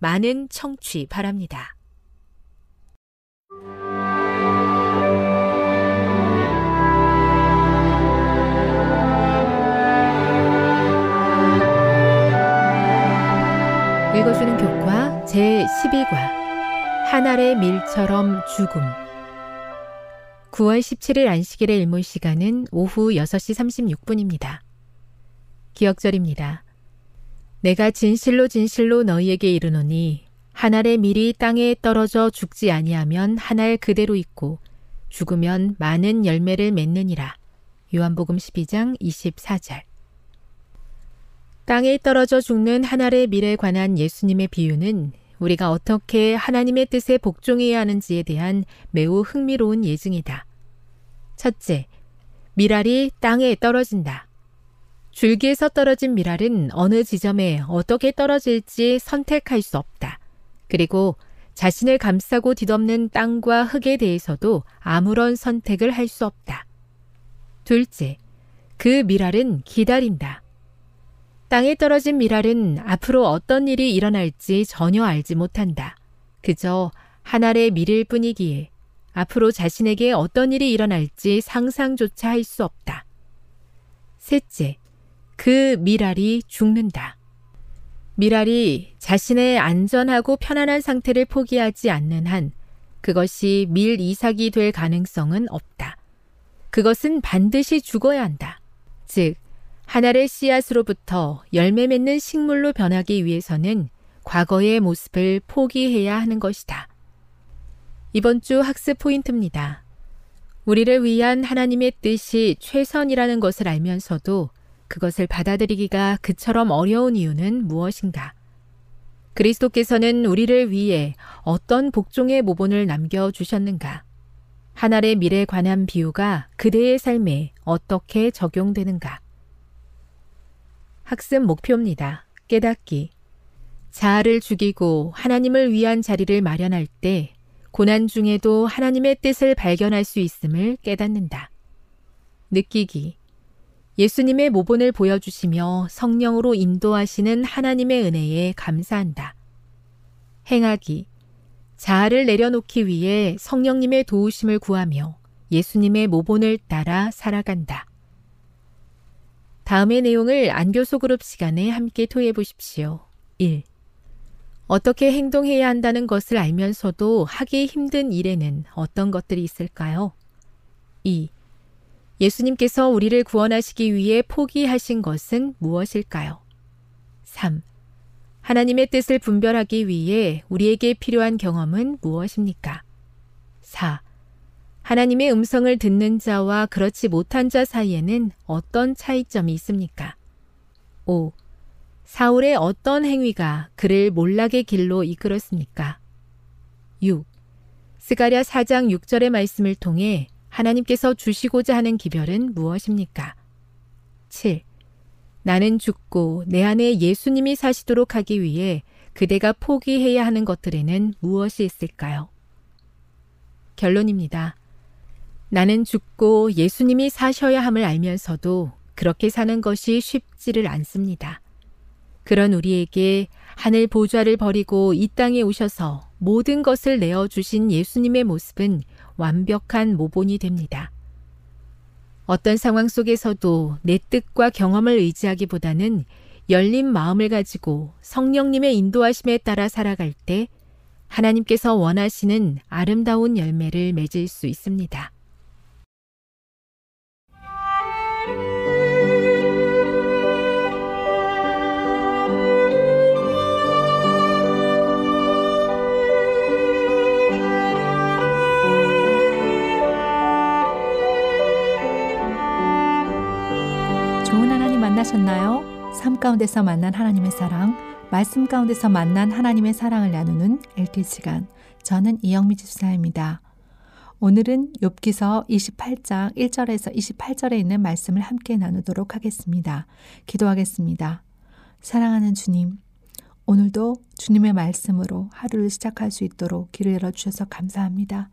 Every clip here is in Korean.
많은 청취 바랍니다. 읽어주는 교과 제12과 하늘의 밀처럼 죽음 9월 17일 안식일의 일몰 시간은 오후 6시 36분입니다. 기억절입니다. 내가 진실로 진실로 너희에게 이르노니 한 알의 밀이 땅에 떨어져 죽지 아니하면 한 알 그대로 있고 죽으면 많은 열매를 맺느니라. 요한복음 12장 24절. 땅에 떨어져 죽는 한 알의 밀에 관한 예수님의 비유는 우리가 어떻게 하나님의 뜻에 복종해야 하는지에 대한 매우 흥미로운 예증이다. 첫째, 밀알이 땅에 떨어진다. 줄기에서 떨어진 밀알은 어느 지점에 어떻게 떨어질지 선택할 수 없다. 그리고 자신을 감싸고 뒤덮는 땅과 흙에 대해서도 아무런 선택을 할 수 없다. 둘째, 그 밀알은 기다린다. 땅에 떨어진 밀알은 앞으로 어떤 일이 일어날지 전혀 알지 못한다. 그저 한 알의 밀일 뿐이기에 앞으로 자신에게 어떤 일이 일어날지 상상조차 할 수 없다. 셋째, 그 밀알이 죽는다. 밀알이 자신의 안전하고 편안한 상태를 포기하지 않는 한 그것이 밀 이삭이 될 가능성은 없다. 그것은 반드시 죽어야 한다. 즉, 하나의 씨앗으로부터 열매 맺는 식물로 변하기 위해서는 과거의 모습을 포기해야 하는 것이다. 이번 주 학습 포인트입니다. 우리를 위한 하나님의 뜻이 최선이라는 것을 알면서도 그것을 받아들이기가 그처럼 어려운 이유는 무엇인가? 그리스도께서는 우리를 위해 어떤 복종의 모본을 남겨주셨는가? 하나의 미래에 관한 비유가 그대의 삶에 어떻게 적용되는가? 학습 목표입니다. 깨닫기. 자아를 죽이고 하나님을 위한 자리를 마련할 때 고난 중에도 하나님의 뜻을 발견할 수 있음을 깨닫는다. 느끼기. 예수님의 모본을 보여주시며 성령으로 인도하시는 하나님의 은혜에 감사한다. 행하기. 자아를 내려놓기 위해 성령님의 도우심을 구하며 예수님의 모본을 따라 살아간다. 다음의 내용을 안교소 그룹 시간에 함께 토해 보십시오. 1. 어떻게 행동해야 한다는 것을 알면서도 하기 힘든 일에는 어떤 것들이 있을까요? 2. 예수님께서 우리를 구원하시기 위해 포기하신 것은 무엇일까요? 3. 하나님의 뜻을 분별하기 위해 우리에게 필요한 경험은 무엇입니까? 4. 하나님의 음성을 듣는 자와 그렇지 못한 자 사이에는 어떤 차이점이 있습니까? 5. 사울의 어떤 행위가 그를 몰락의 길로 이끌었습니까? 6. 스가랴 4장 6절의 말씀을 통해 하나님께서 주시고자 하는 기별은 무엇입니까? 7. 나는 죽고 내 안에 예수님이 사시도록 하기 위해 그대가 포기해야 하는 것들에는 무엇이 있을까요? 결론입니다. 나는 죽고 예수님이 사셔야 함을 알면서도 그렇게 사는 것이 쉽지를 않습니다. 그런 우리에게 하늘 보좌를 버리고 이 땅에 오셔서 모든 것을 내어 주신 예수님의 모습은 완벽한 모본이 됩니다. 어떤 상황 속에서도 내 뜻과 경험을 의지하기보다는 열린 마음을 가지고 성령님의 인도하심에 따라 살아갈 때 하나님께서 원하시는 아름다운 열매를 맺을 수 있습니다. 만나셨나요? 삶 가운데서 만난 하나님의 사랑, 말씀 가운데서 만난 하나님의 사랑을 나누는 LT 시간. 저는 이영미 집사입니다. 오늘은 욥기서 28장 1절에서 28절에 있는 말씀을 함께 나누도록 하겠습니다. 기도하겠습니다. 사랑하는 주님, 오늘도 주님의 말씀으로 하루를 시작할 수 있도록 길을 열어 주셔서 감사합니다.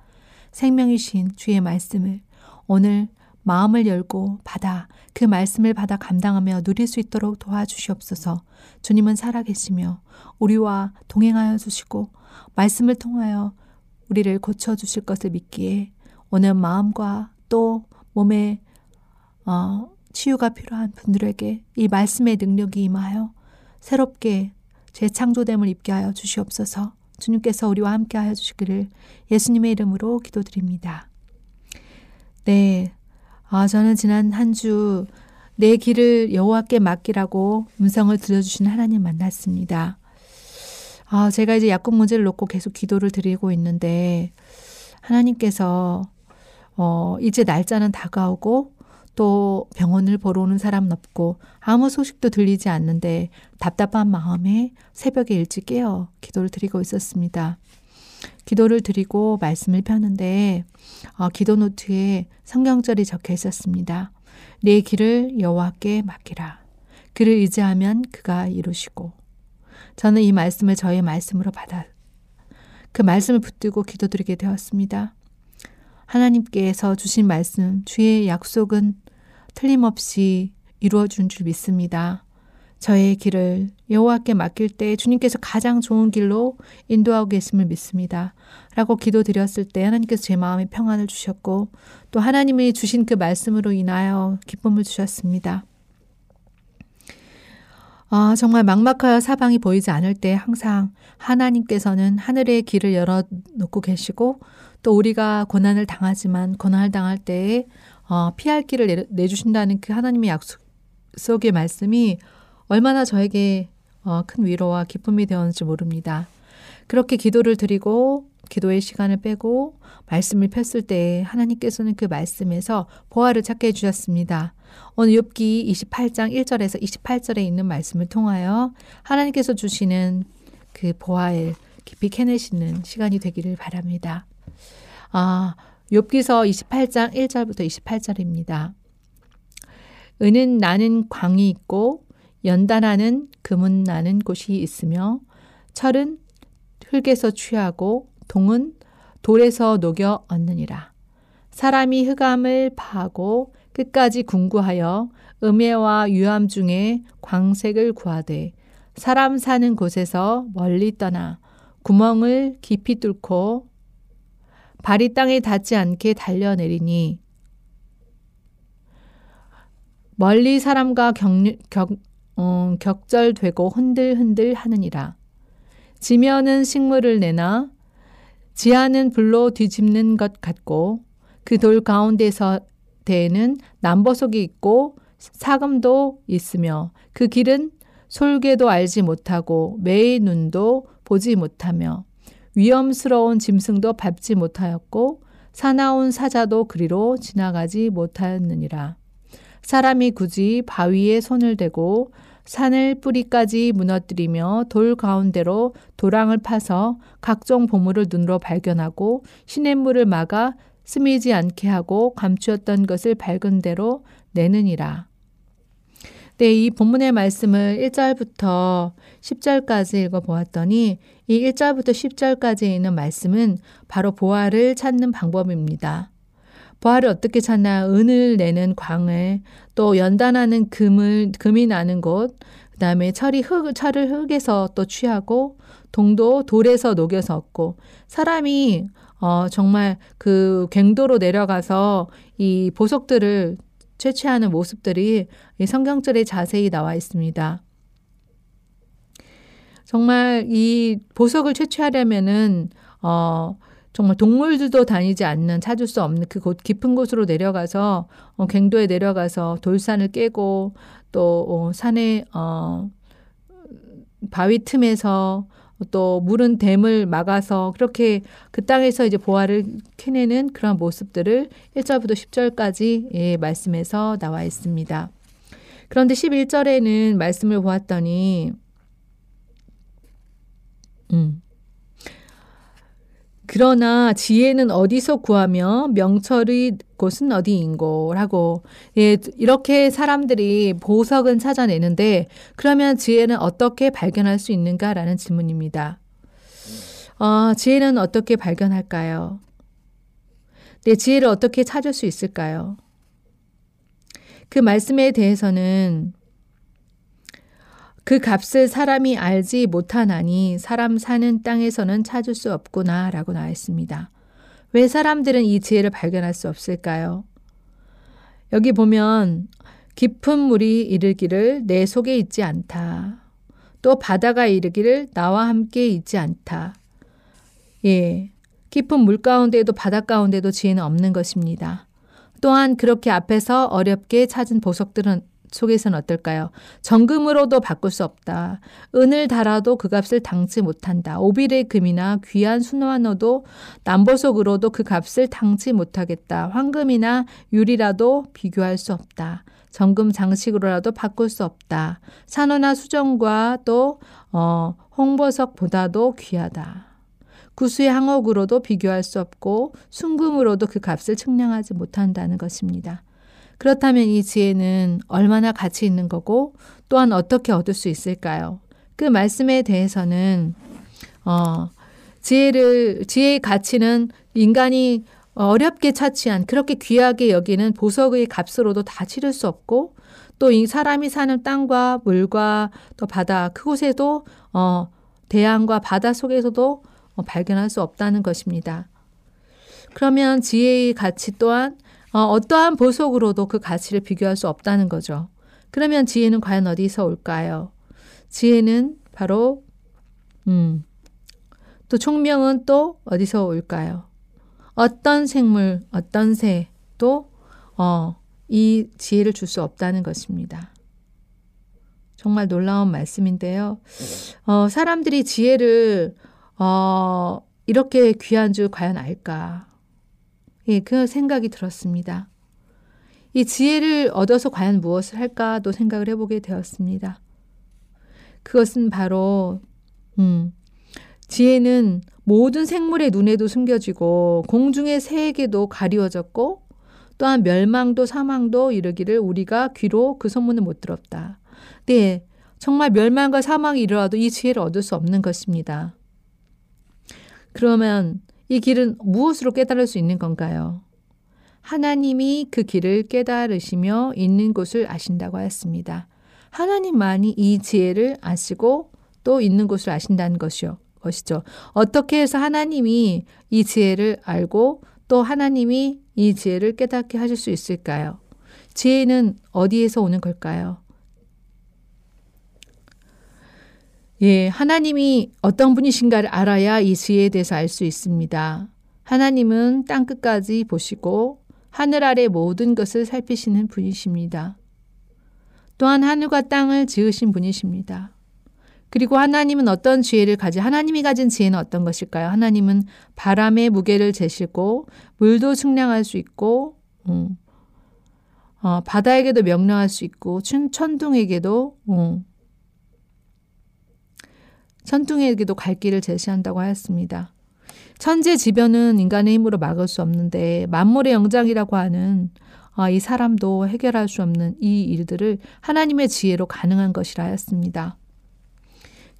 생명이신 주의 말씀을 오늘 마음을 열고 받아 그 말씀을 받아 감당하며 누릴 수 있도록 도와주시옵소서. 주님은 살아계시며 우리와 동행하여 주시고 말씀을 통하여 우리를 고쳐 주실 것을 믿기에 오늘 마음과 또 몸에 어, 치유가 필요한 분들에게 이 말씀의 능력이 임하여 새롭게 재창조됨을 입게 하여 주시옵소서. 주님께서 우리와 함께 하여 주시기를 예수님의 이름으로 기도드립니다. 네. 아, 저는 지난 한 주 내 길을 여호와께 맡기라고 음성을 들려주신 하나님 만났습니다. 아, 제가 이제 약국 문제를 놓고 계속 기도를 드리고 있는데 하나님께서 어, 이제 날짜는 다가오고 또 병원을 보러 오는 사람은 없고 아무 소식도 들리지 않는데 답답한 마음에 새벽에 일찍 깨어 기도를 드리고 있었습니다. 기도를 드리고 말씀을 펴는데 어, 기도 노트에 성경절이 적혀 있었습니다. 내 길을 여호와께 맡기라. 그를 의지하면 그가 이루시고 저는 이 말씀을 저의 말씀으로 받아 그 말씀을 붙들고 기도드리게 되었습니다. 하나님께서 주신 말씀, 주의 약속은 틀림없이 이루어준 줄 믿습니다. 저의 길을 여호와께 맡길 때 주님께서 가장 좋은 길로 인도하고 계심을 믿습니다. 라고 기도드렸을 때 하나님께서 제 마음에 평안을 주셨고 또 하나님이 주신 그 말씀으로 인하여 기쁨을 주셨습니다. 아, 정말 막막하여 사방이 보이지 않을 때 항상 하나님께서는 하늘의 길을 열어 놓고 계시고 또 우리가 고난을 당하지만 고난을 당할 때에 어, 피할 길을 내주신다는 그 하나님의 약속의 말씀이 얼마나 저에게 어, 큰 위로와 기쁨이 되었는지 모릅니다. 그렇게 기도를 드리고 기도의 시간을 빼고 말씀을 폈을 때 하나님께서는 그 말씀에서 보화를 찾게 해주셨습니다. 오늘 욥기 28장 1절에서 28절에 있는 말씀을 통하여 하나님께서 주시는 그 보화를 깊이 캐내시는 시간이 되기를 바랍니다. 아, 욥기서 28장 1절부터 28절입니다. 은은 나는 광이 있고 연단하는 금은 나는 곳이 있으며 철은 흙에서 취하고 동은 돌에서 녹여 얻느니라. 사람이 흑암을 파하고 끝까지 궁구하여 음해와 유암 중에 광색을 구하되 사람 사는 곳에서 멀리 떠나 구멍을 깊이 뚫고 발이 땅에 닿지 않게 달려내리니 멀리 사람과 격, 격, 어, 격절되고 흔들흔들 하느니라. 지면은 식물을 내나 지하는 불로 뒤집는 것 같고 그 돌 가운데서 대에는 남보석이 있고 사금도 있으며 그 길은 솔개도 알지 못하고 매의 눈도 보지 못하며 위험스러운 짐승도 밟지 못하였고 사나운 사자도 그리로 지나가지 못하였느니라. 사람이 굳이 바위에 손을 대고 산을 뿌리까지 무너뜨리며 돌 가운데로 도랑을 파서 각종 보물을 눈으로 발견하고 시냇물을 막아 스미지 않게 하고 감추었던 것을 밝은 대로 내느니라. 네, 이 본문의 말씀을 1절부터 10절까지 읽어보았더니 이 1절부터 10절까지 있는 말씀은 바로 보화를 찾는 방법입니다. 보화를 어떻게 찾나 은을 내는 광을 또 연단하는 금을 금이 나는 곳 그다음에 철이 흙 철을 흙에서 또 취하고 동도 돌에서 녹여서 얻고 사람이 어 정말 그 갱도로 내려가서 이 보석들을 채취하는 모습들이 성경절에 자세히 나와 있습니다. 정말 이 보석을 채취하려면은 어 정말 동물들도 다니지 않는 찾을 수 없는 그 곳 깊은 곳으로 내려가서 어, 갱도에 내려가서 돌산을 깨고 또 어, 산에 어, 바위 틈에서 또 물은 댐을 막아서 그렇게 그 땅에서 이제 보화를 캐내는 그런 모습들을 1절부터 10절까지 예, 말씀에서 나와 있습니다. 그런데 11절에는 말씀을 보았더니 음. 그러나 지혜는 어디서 구하며 명철의 곳은 어디인고라고 예, 이렇게 사람들이 보석은 찾아내는데 그러면 지혜는 어떻게 발견할 수 있는가라는 질문입니다. 어, 지혜는 어떻게 발견할까요? 내 지혜를 어떻게 찾을 수 있을까요? 그 말씀에 대해서는 그 값을 사람이 알지 못하나니 사람 사는 땅에서는 찾을 수 없구나 라고 나왔습니다. 왜 사람들은 이 지혜를 발견할 수 없을까요? 여기 보면 깊은 물이 이르기를 내 속에 있지 않다. 또 바다가 이르기를 나와 함께 있지 않다. 예. 깊은 물 가운데에도 바다 가운데도 지혜는 없는 것입니다. 또한 그렇게 앞에서 어렵게 찾은 보석들은 속에서는 어떨까요? 정금으로도 바꿀 수 없다. 은을 달아도 그 값을 당치 못한다. 오빌의 금이나 귀한 순환어도 남보석으로도 그 값을 당치 못하겠다. 황금이나 유리라도 비교할 수 없다. 정금 장식으로라도 바꿀 수 없다. 산호나 수정과 또 어, 홍보석보다도 귀하다. 구수의 항옥으로도 비교할 수 없고 순금으로도 그 값을 측량하지 못한다는 것입니다. 그렇다면 이 지혜는 얼마나 가치 있는 거고 또한 어떻게 얻을 수 있을까요? 그 말씀에 대해서는 어, 지혜를 지혜의 가치는 인간이 어렵게 차치한 그렇게 귀하게 여기는 보석의 값으로도 다 치를 수 없고 또 이 사람이 사는 땅과 물과 또 바다 그곳에도 어, 대양과 바다 속에서도 어, 발견할 수 없다는 것입니다. 그러면 지혜의 가치 또한 어, 어떠한 보석으로도 그 가치를 비교할 수 없다는 거죠. 그러면 지혜는 과연 어디서 올까요? 지혜는 바로 음, 또 총명은 또 어디서 올까요? 어떤 생물, 어떤 새도 어, 이 지혜를 줄 수 없다는 것입니다. 정말 놀라운 말씀인데요. 어, 사람들이 지혜를 어, 이렇게 귀한 줄 과연 알까? 예, 그 생각이 들었습니다. 이 지혜를 얻어서 과연 무엇을 할까도 생각을 해보게 되었습니다. 그것은 바로, 음, 지혜는 모든 생물의 눈에도 숨겨지고 공중의 새에게도 가리워졌고 또한 멸망도 사망도 이르기를 우리가 귀로 그 소문을 못 들었다. 네, 정말 멸망과 사망이 일어나도 이 지혜를 얻을 수 없는 것입니다. 그러면 이 길은 무엇으로 깨달을 수 있는 건가요? 하나님이 그 길을 깨달으시며 있는 곳을 아신다고 하였습니다. 하나님만이 이 지혜를 아시고 또 있는 곳을 아신다는 것이요. 것이죠. 어떻게 해서 하나님이 이 지혜를 알고 또 하나님이 이 지혜를 깨닫게 하실 수 있을까요? 지혜는 어디에서 오는 걸까요? 예, 하나님이 어떤 분이신가를 알아야 이 지혜에 대해서 알 수 있습니다. 하나님은 땅 끝까지 보시고 하늘 아래 모든 것을 살피시는 분이십니다. 또한 하늘과 땅을 지으신 분이십니다. 그리고 하나님은 어떤 지혜를 가지 하나님이 가진 지혜는 어떤 것일까요? 하나님은 바람의 무게를 재시고 물도 측량할 수 있고 음, 어, 바다에게도 명령할 수 있고 천, 천둥에게도 음, 천둥에게도 갈 길을 제시한다고 하였습니다. 천재지변은 인간의 힘으로 막을 수 없는데 만물의 영장이라고 하는 아, 이 사람도 해결할 수 없는 이 일들을 하나님의 지혜로 가능한 것이라 하였습니다.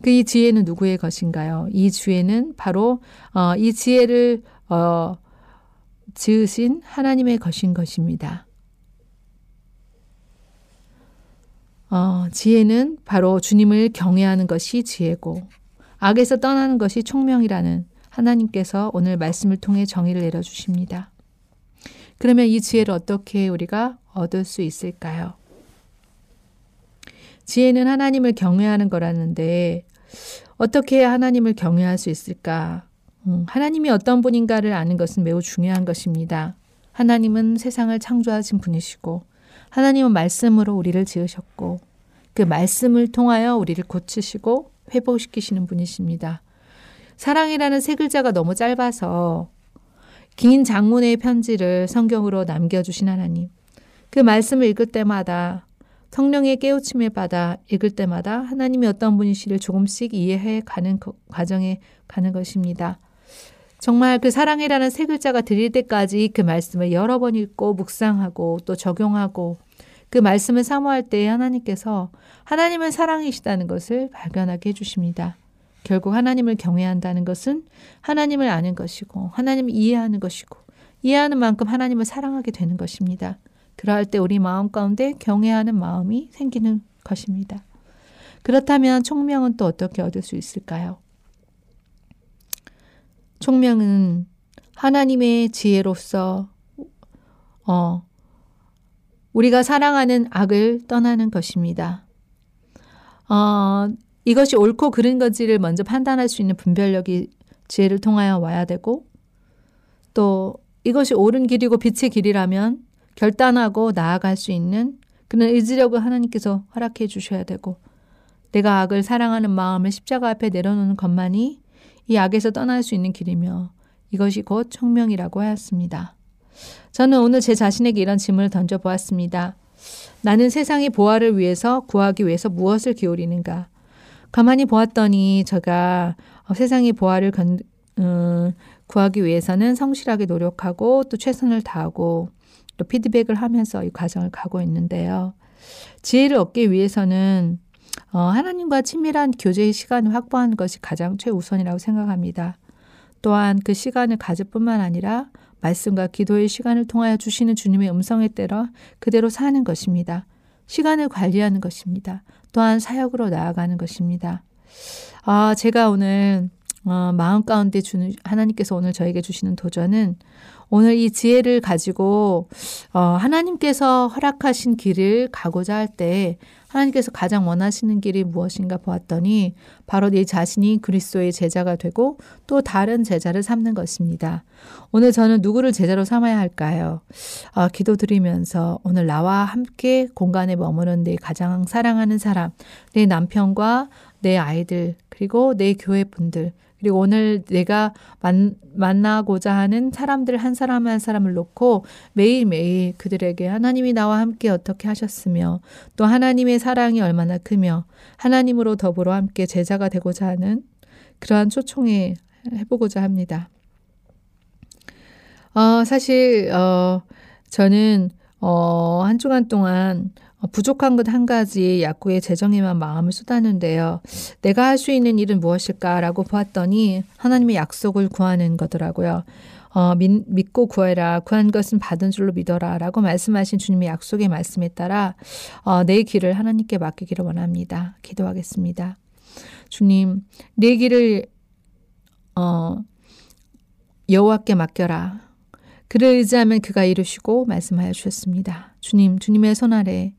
그 이 지혜는 누구의 것인가요? 이 지혜는 바로 어, 이 지혜를 어, 지으신 하나님의 것인 것입니다. 어, 지혜는 바로 주님을 경외하는 것이 지혜고 악에서 떠나는 것이 총명이라는 하나님께서 오늘 말씀을 통해 정의를 내려주십니다. 그러면 이 지혜를 어떻게 우리가 얻을 수 있을까요? 지혜는 하나님을 경외하는 거라는데 어떻게 하나님을 경외할 수 있을까? 음, 하나님이 어떤 분인가를 아는 것은 매우 중요한 것입니다. 하나님은 세상을 창조하신 분이시고 하나님은 말씀으로 우리를 지으셨고 그 말씀을 통하여 우리를 고치시고 회복시키시는 분이십니다. 사랑이라는 세 글자가 너무 짧아서 긴 장문의 편지를 성경으로 남겨주신 하나님. 그 말씀을 읽을 때마다 성령의 깨우침을 받아 읽을 때마다 하나님이 어떤 분이시를 조금씩 이해해 가는 과정에 가는 것입니다. 정말 그 사랑이라는 세 글자가 들릴 때까지 그 말씀을 여러 번 읽고 묵상하고 또 적용하고 그 말씀을 사모할 때 하나님께서 하나님은 사랑이시다는 것을 발견하게 해주십니다. 결국 하나님을 경외한다는 것은 하나님을 아는 것이고 하나님을 이해하는 것이고 이해하는 만큼 하나님을 사랑하게 되는 것입니다. 그러할 때 우리 마음 가운데 경외하는 마음이 생기는 것입니다. 그렇다면 총명은 또 어떻게 얻을 수 있을까요? 총명은 하나님의 지혜로서 어, 우리가 사랑하는 악을 떠나는 것입니다. 어, 이것이 옳고 그른 건지를 먼저 판단할 수 있는 분별력이 지혜를 통하여 와야 되고 또 이것이 옳은 길이고 빛의 길이라면 결단하고 나아갈 수 있는 그런 의지력을 하나님께서 허락해 주셔야 되고 내가 악을 사랑하는 마음을 십자가 앞에 내려놓는 것만이 이 악에서 떠날 수 있는 길이며 이것이 곧 청명이라고 하였습니다. 저는 오늘 제 자신에게 이런 질문을 던져보았습니다. 나는 세상의 보화를 위해서 구하기 위해서 무엇을 기울이는가? 가만히 보았더니 제가 어, 세상의 보화를 건, 음, 구하기 위해서는 성실하게 노력하고 또 최선을 다하고 또 피드백을 하면서 이 과정을 가고 있는데요. 지혜를 얻기 위해서는 어, 하나님과 친밀한 교제의 시간을 확보하는 것이 가장 최우선이라고 생각합니다. 또한 그 시간을 가질 뿐만 아니라 말씀과 기도의 시간을 통하여 주시는 주님의 음성에 따라 그대로 사는 것입니다. 시간을 관리하는 것입니다. 또한 사역으로 나아가는 것입니다. 아, 제가 오늘 어, 마음 가운데 주는 하나님께서 오늘 저에게 주시는 도전은 오늘 이 지혜를 가지고 어, 하나님께서 허락하신 길을 가고자 할 때 하나님께서 가장 원하시는 길이 무엇인가 보았더니 바로 내 자신이 그리스도의 제자가 되고 또 다른 제자를 삼는 것입니다. 오늘 저는 누구를 제자로 삼아야 할까요? 아, 기도드리면서 오늘 나와 함께 공간에 머무는 내 가장 사랑하는 사람, 내 남편과 내 아이들, 그리고 내 교회 분들, 그리고 오늘 내가 만, 만나고자 하는 사람들 한 사람 한 사람을 놓고 매일매일 그들에게 하나님이 나와 함께 어떻게 하셨으며 또 하나님의 사랑이 얼마나 크며 하나님으로 더불어 함께 제자가 되고자 하는 그러한 초청에 해보고자 합니다. 어, 사실, 어, 저는, 어, 한 주간 동안 어, 부족한 것 한 가지 약국의 재정에만 마음을 쏟았는데요. 내가 할 수 있는 일은 무엇일까라고 보았더니 하나님의 약속을 구하는 거더라고요. 어, 믿, 믿고 구해라. 구한 것은 받은 줄로 믿어라. 라고 말씀하신 주님의 약속의 말씀에 따라 어, 내 길을 하나님께 맡기기를 원합니다. 기도하겠습니다. 주님, 내 길을 어, 여호와께 맡겨라. 그를 의지하면 그가 이루시고 말씀하여 주셨습니다. 주님, 주님의 손 아래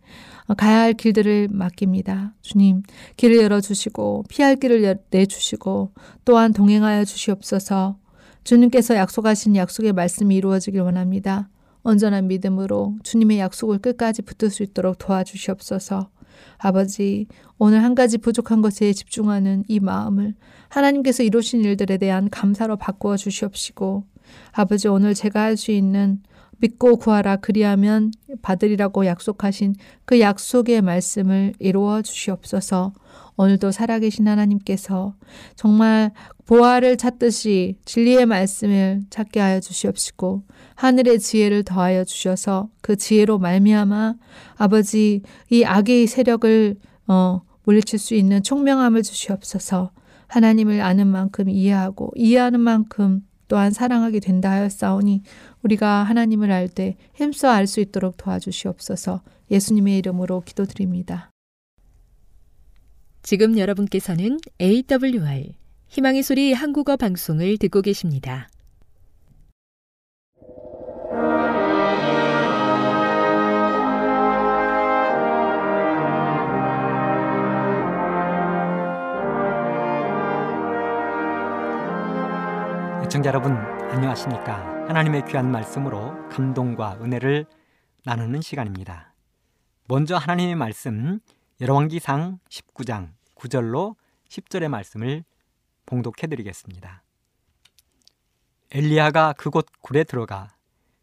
가야 할 길들을 맡깁니다. 주님, 길을 열어주시고 피할 길을 내주시고 또한 동행하여 주시옵소서 주님께서 약속하신 약속의 말씀이 이루어지길 원합니다. 온전한 믿음으로 주님의 약속을 끝까지 붙들 수 있도록 도와주시옵소서 아버지, 오늘 한 가지 부족한 것에 집중하는 이 마음을 하나님께서 이루신 일들에 대한 감사로 바꾸어 주시옵시고, 아버지, 오늘 제가 할 수 있는 믿고 구하라 그리하면 받으리라고 약속하신 그 약속의 말씀을 이루어 주시옵소서. 오늘도 살아계신 하나님께서 정말 보화를 찾듯이 진리의 말씀을 찾게 하여 주시옵시고 하늘의 지혜를 더하여 주셔서 그 지혜로 말미암아 아버지 이 악의 세력을 어 물리칠 수 있는 총명함을 주시옵소서. 하나님을 아는 만큼 이해하고 이해하는 만큼 또한 사랑하게 된다 하였사오니 우리가 하나님을 알 때 힘써 알 수 있도록 도와주시옵소서 예수님의 이름으로 기도드립니다. 지금 여러분께서는 AWR 희망의 소리 한국어 방송을 듣고 계십니다. 애청자 여러분 안녕하십니까? 하나님의 귀한 말씀으로 감동과 은혜를 나누는 시간입니다. 먼저 하나님의 말씀 열왕기상 19장 9절로 10절의 말씀을 봉독해 드리겠습니다. 엘리야가 그곳 굴에 들어가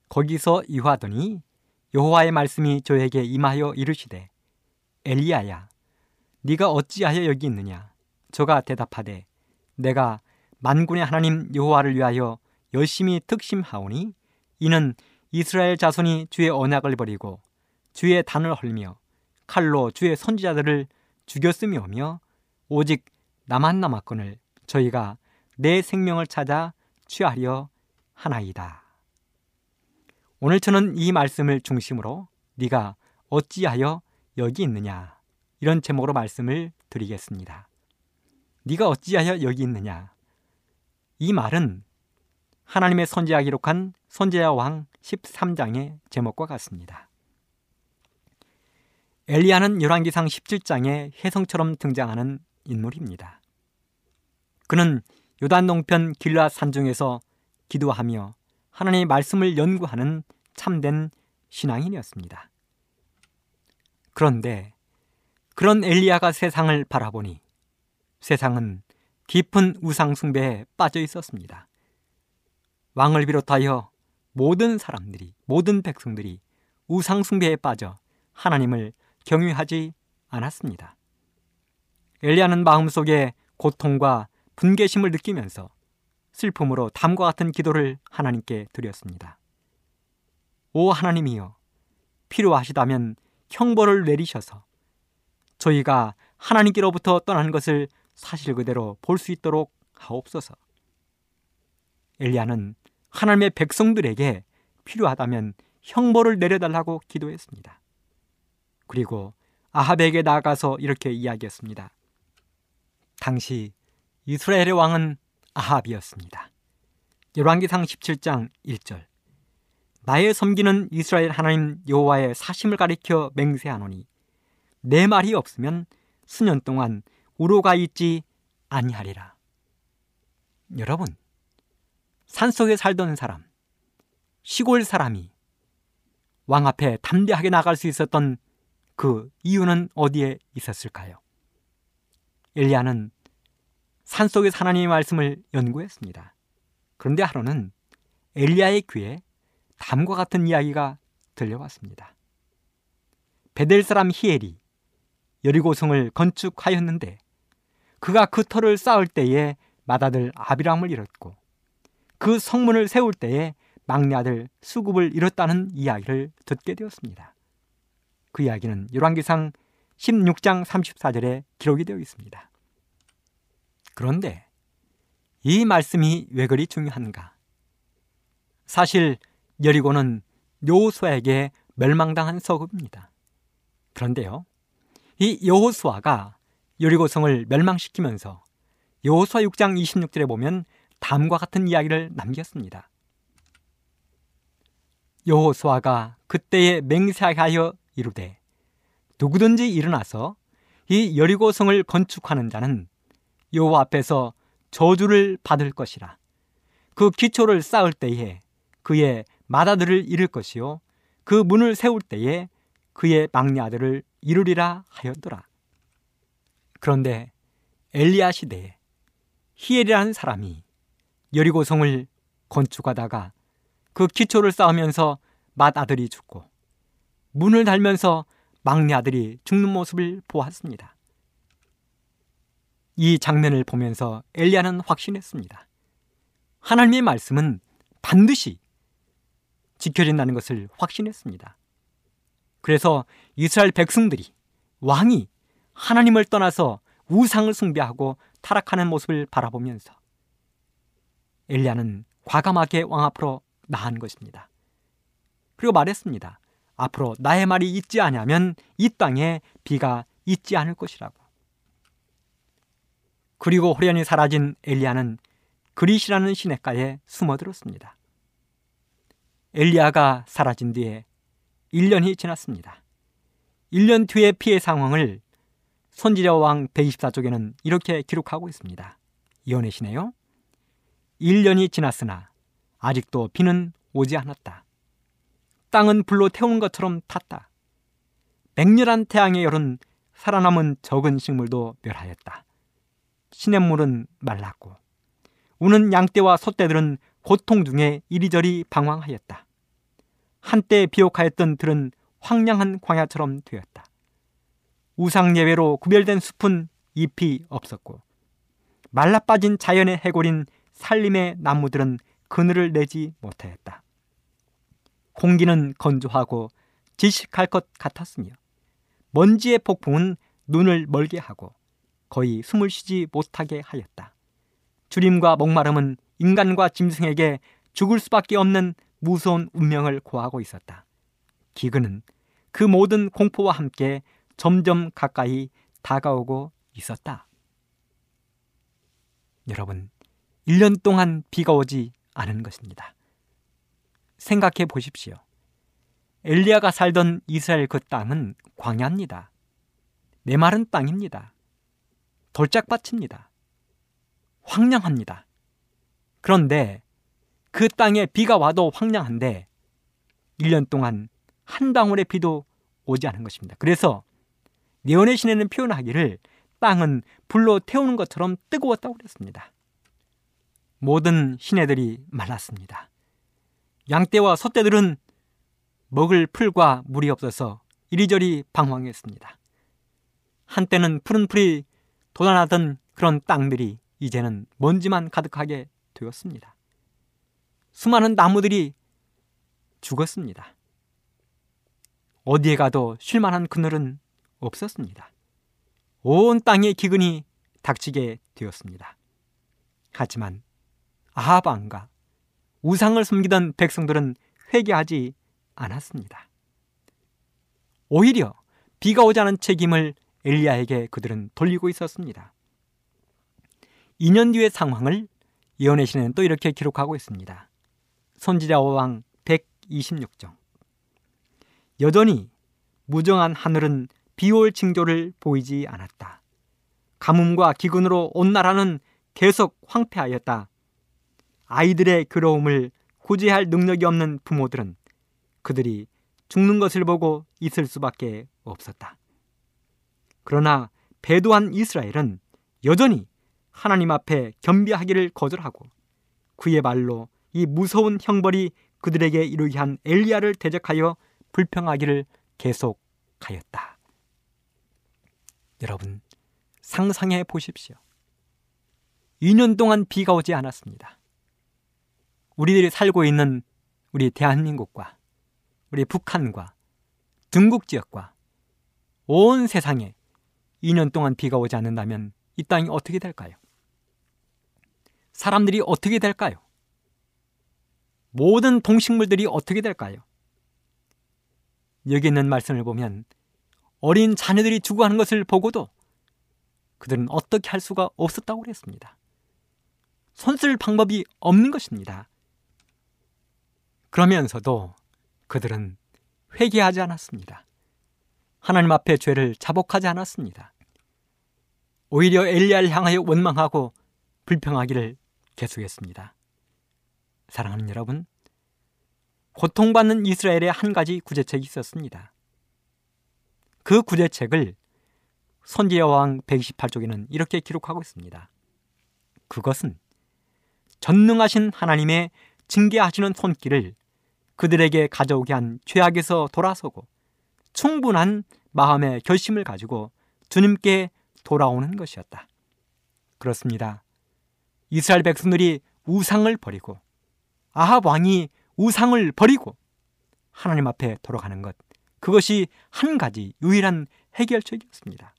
거기서 이화하더니 여호와의 말씀이 저에게 임하여 이르시되 엘리야야 네가 어찌하여 여기 있느냐? 저가 대답하되 내가 만군의 하나님 여호와를 위하여 열심히 특심하오니 이는 이스라엘 자손이 주의 언약을 버리고 주의 단을 헐며 칼로 주의 선지자들을 죽였음이오며 오직 나만 남았거늘 저희가 내 생명을 찾아 취하려 하나이다. 오늘 저는 이 말씀을 중심으로 네가 어찌하여 여기 있느냐 이런 제목으로 말씀을 드리겠습니다. 네가 어찌하여 여기 있느냐 이 말은 하나님의 선지자 기록한 선지자 왕 13장의 제목과 같습니다. 엘리야는 열왕기상 17장에 혜성처럼 등장하는 인물입니다. 그는 요단 농편 길라 산중에서 기도하며 하나님의 말씀을 연구하는 참된 신앙인이었습니다. 그런데 그런 엘리야가 세상을 바라보니 세상은 깊은 우상숭배에 빠져 있었습니다. 왕을 비롯하여 모든 사람들이, 모든 백성들이 우상숭배에 빠져 하나님을 경외하지 않았습니다. 엘리야는 마음속에 고통과 분개심을 느끼면서 슬픔으로 담과 같은 기도를 하나님께 드렸습니다. 오 하나님이여, 필요하시다면 형벌을 내리셔서 저희가 하나님께로부터 떠난 것을 사실 그대로 볼 수 있도록 하옵소서. 엘리야는 하나님의 백성들에게 필요하다면 형벌을 내려달라고 기도했습니다. 그리고 아합에게 나아가서 이렇게 이야기했습니다. 당시 이스라엘의 왕은 아합이었습니다. 열왕기상 17장 1절 나의 섬기는 이스라엘 하나님 여호와의 사심을 가리켜 맹세하노니 내 말이 없으면 수년 동안 우로가 있지 아니하리라. 여러분, 산속에 살던 사람, 시골 사람이 왕 앞에 담대하게 나갈 수 있었던 그 이유는 어디에 있었을까요? 엘리야는 산속에 하나님의 말씀을 연구했습니다. 그런데 하루는 엘리야의 귀에 담과 같은 이야기가 들려왔습니다. 베델 사람 히엘이 여리고성을 건축하였는데 그가 그 터를 쌓을 때에 맏아들 아비람을 잃었고 그 성문을 세울 때에 막내 아들 수굽을 잃었다는 이야기를 듣게 되었습니다. 그 이야기는 열왕기상 16장 34절에 기록이 되어 있습니다. 그런데 이 말씀이 왜 그리 중요한가? 사실 여리고는 요호수아에게 멸망당한 서급입니다. 그런데요, 이 여호수아가 여리고성을 멸망시키면서 여호수아 6장 26절에 보면 다음과 같은 이야기를 남겼습니다. 여호수아가 그때에 맹세하여 이르되 누구든지 일어나서 이 여리고성을 건축하는 자는 여호와 앞에서 저주를 받을 것이라. 그 기초를 쌓을 때에 그의 맏아들을 잃을 것이요 그 문을 세울 때에 그의 막내 아들을 이루리라 하였더라. 그런데 엘리야 시대에 히엘이라는 사람이 여리고성을 건축하다가 그 기초를 쌓으면서 맏아들이 죽고 문을 달면서 막내 아들이 죽는 모습을 보았습니다. 이 장면을 보면서 엘리야는 확신했습니다. 하나님의 말씀은 반드시 지켜진다는 것을 확신했습니다. 그래서 이스라엘 백성들이 왕이 하나님을 떠나서 우상을 숭배하고 타락하는 모습을 바라보면서 엘리야는 과감하게 왕 앞으로 나한 것입니다. 그리고 말했습니다. 앞으로 나의 말이 있지 않으면 이 땅에 비가 있지 않을 것이라고. 그리고 호련히 사라진 엘리야는 그릿이라는 시냇가에 숨어들었습니다. 엘리야가 사라진 뒤에 1년이 지났습니다. 1년 뒤의 피해 상황을 선지자 왕 124쪽에는 이렇게 기록하고 있습니다. 이어내시네요. 1년이 지났으나 아직도 비는 오지 않았다. 땅은 불로 태운 것처럼 탔다. 맹렬한 태양의 열은 살아남은 적은 식물도 멸하였다. 시냇물은 말랐고 우는 양떼와 소떼들은 고통 중에 이리저리 방황하였다. 한때 비옥하였던 들은 황량한 광야처럼 되었다. 우상 예배로 구별된 숲은 잎이 없었고 말라 빠진 자연의 해골인 살림의 나무들은 그늘을 내지 못하였다. 공기는 건조하고 지식할 것 같았으며 먼지의 폭풍은 눈을 멀게 하고 거의 숨을 쉬지 못하게 하였다. 주림과 목마름은 인간과 짐승에게 죽을 수밖에 없는 무서운 운명을 고하고 있었다. 기근은 그 모든 공포와 함께 점점 가까이 다가오고 있었다. 여러분, 1년 동안 비가 오지 않은 것입니다. 생각해 보십시오. 엘리야가 살던 이스라엘 그 땅은 광야입니다. 메마른 땅입니다. 돌짝밭입니다. 황량합니다. 그런데 그 땅에 비가 와도 황량한데 1년 동안 한 방울의 비도 오지 않은 것입니다. 그래서 예언의 신에는 표현하기를 땅은 불로 태우는 것처럼 뜨거웠다고 그랬습니다. 모든 시내들이 말랐습니다. 양떼와 소떼들은 먹을 풀과 물이 없어서 이리저리 방황했습니다. 한때는 푸른 풀이 돋아나던 그런 땅들이 이제는 먼지만 가득하게 되었습니다. 수많은 나무들이 죽었습니다. 어디에 가도 쉴만한 그늘은 없었습니다. 온 땅에 기근이 닥치게 되었습니다. 하지만 아하방과 우상을 숨기던 백성들은 회개하지 않았습니다. 오히려 비가 오자는 책임을 엘리야에게 그들은 돌리고 있었습니다. 2년 뒤의 상황을 예언의 신은 또 이렇게 기록하고 있습니다. 선지자 왕 126정 여전히 무정한 하늘은 비올 징조를 보이지 않았다. 가뭄과 기근으로 온 나라는 계속 황폐하였다. 아이들의 괴로움을 구제할 능력이 없는 부모들은 그들이 죽는 것을 보고 있을 수밖에 없었다. 그러나 배도한 이스라엘은 여전히 하나님 앞에 겸비하기를 거절하고 그의 말로 이 무서운 형벌이 그들에게 이르게 한 엘리야를 대적하여 불평하기를 계속하였다. 여러분 상상해 보십시오. 2년 동안 비가 오지 않았습니다. 우리들이 살고 있는 우리 대한민국과 우리 북한과 중국 지역과 온 세상에 2년 동안 비가 오지 않는다면 이 땅이 어떻게 될까요? 사람들이 어떻게 될까요? 모든 동식물들이 어떻게 될까요? 여기 있는 말씀을 보면 어린 자녀들이 죽어가는 것을 보고도 그들은 어떻게 할 수가 없었다고 그랬습니다. 손쓸 방법이 없는 것입니다. 그러면서도 그들은 회개하지 않았습니다. 하나님 앞에 죄를 자복하지 않았습니다. 오히려 엘리야를 향하여 원망하고 불평하기를 계속했습니다. 사랑하는 여러분, 고통받는 이스라엘의 한 가지 구제책이 있었습니다. 그 구제책을 선지여왕 128쪽에는 이렇게 기록하고 있습니다. 그것은 전능하신 하나님의 징계하시는 손길을 그들에게 가져오게 한 죄악에서 돌아서고 충분한 마음의 결심을 가지고 주님께 돌아오는 것이었다. 그렇습니다. 이스라엘 백성들이 우상을 버리고 아합 왕이 우상을 버리고 하나님 앞에 돌아가는 것 그것이 한 가지 유일한 해결책이었습니다.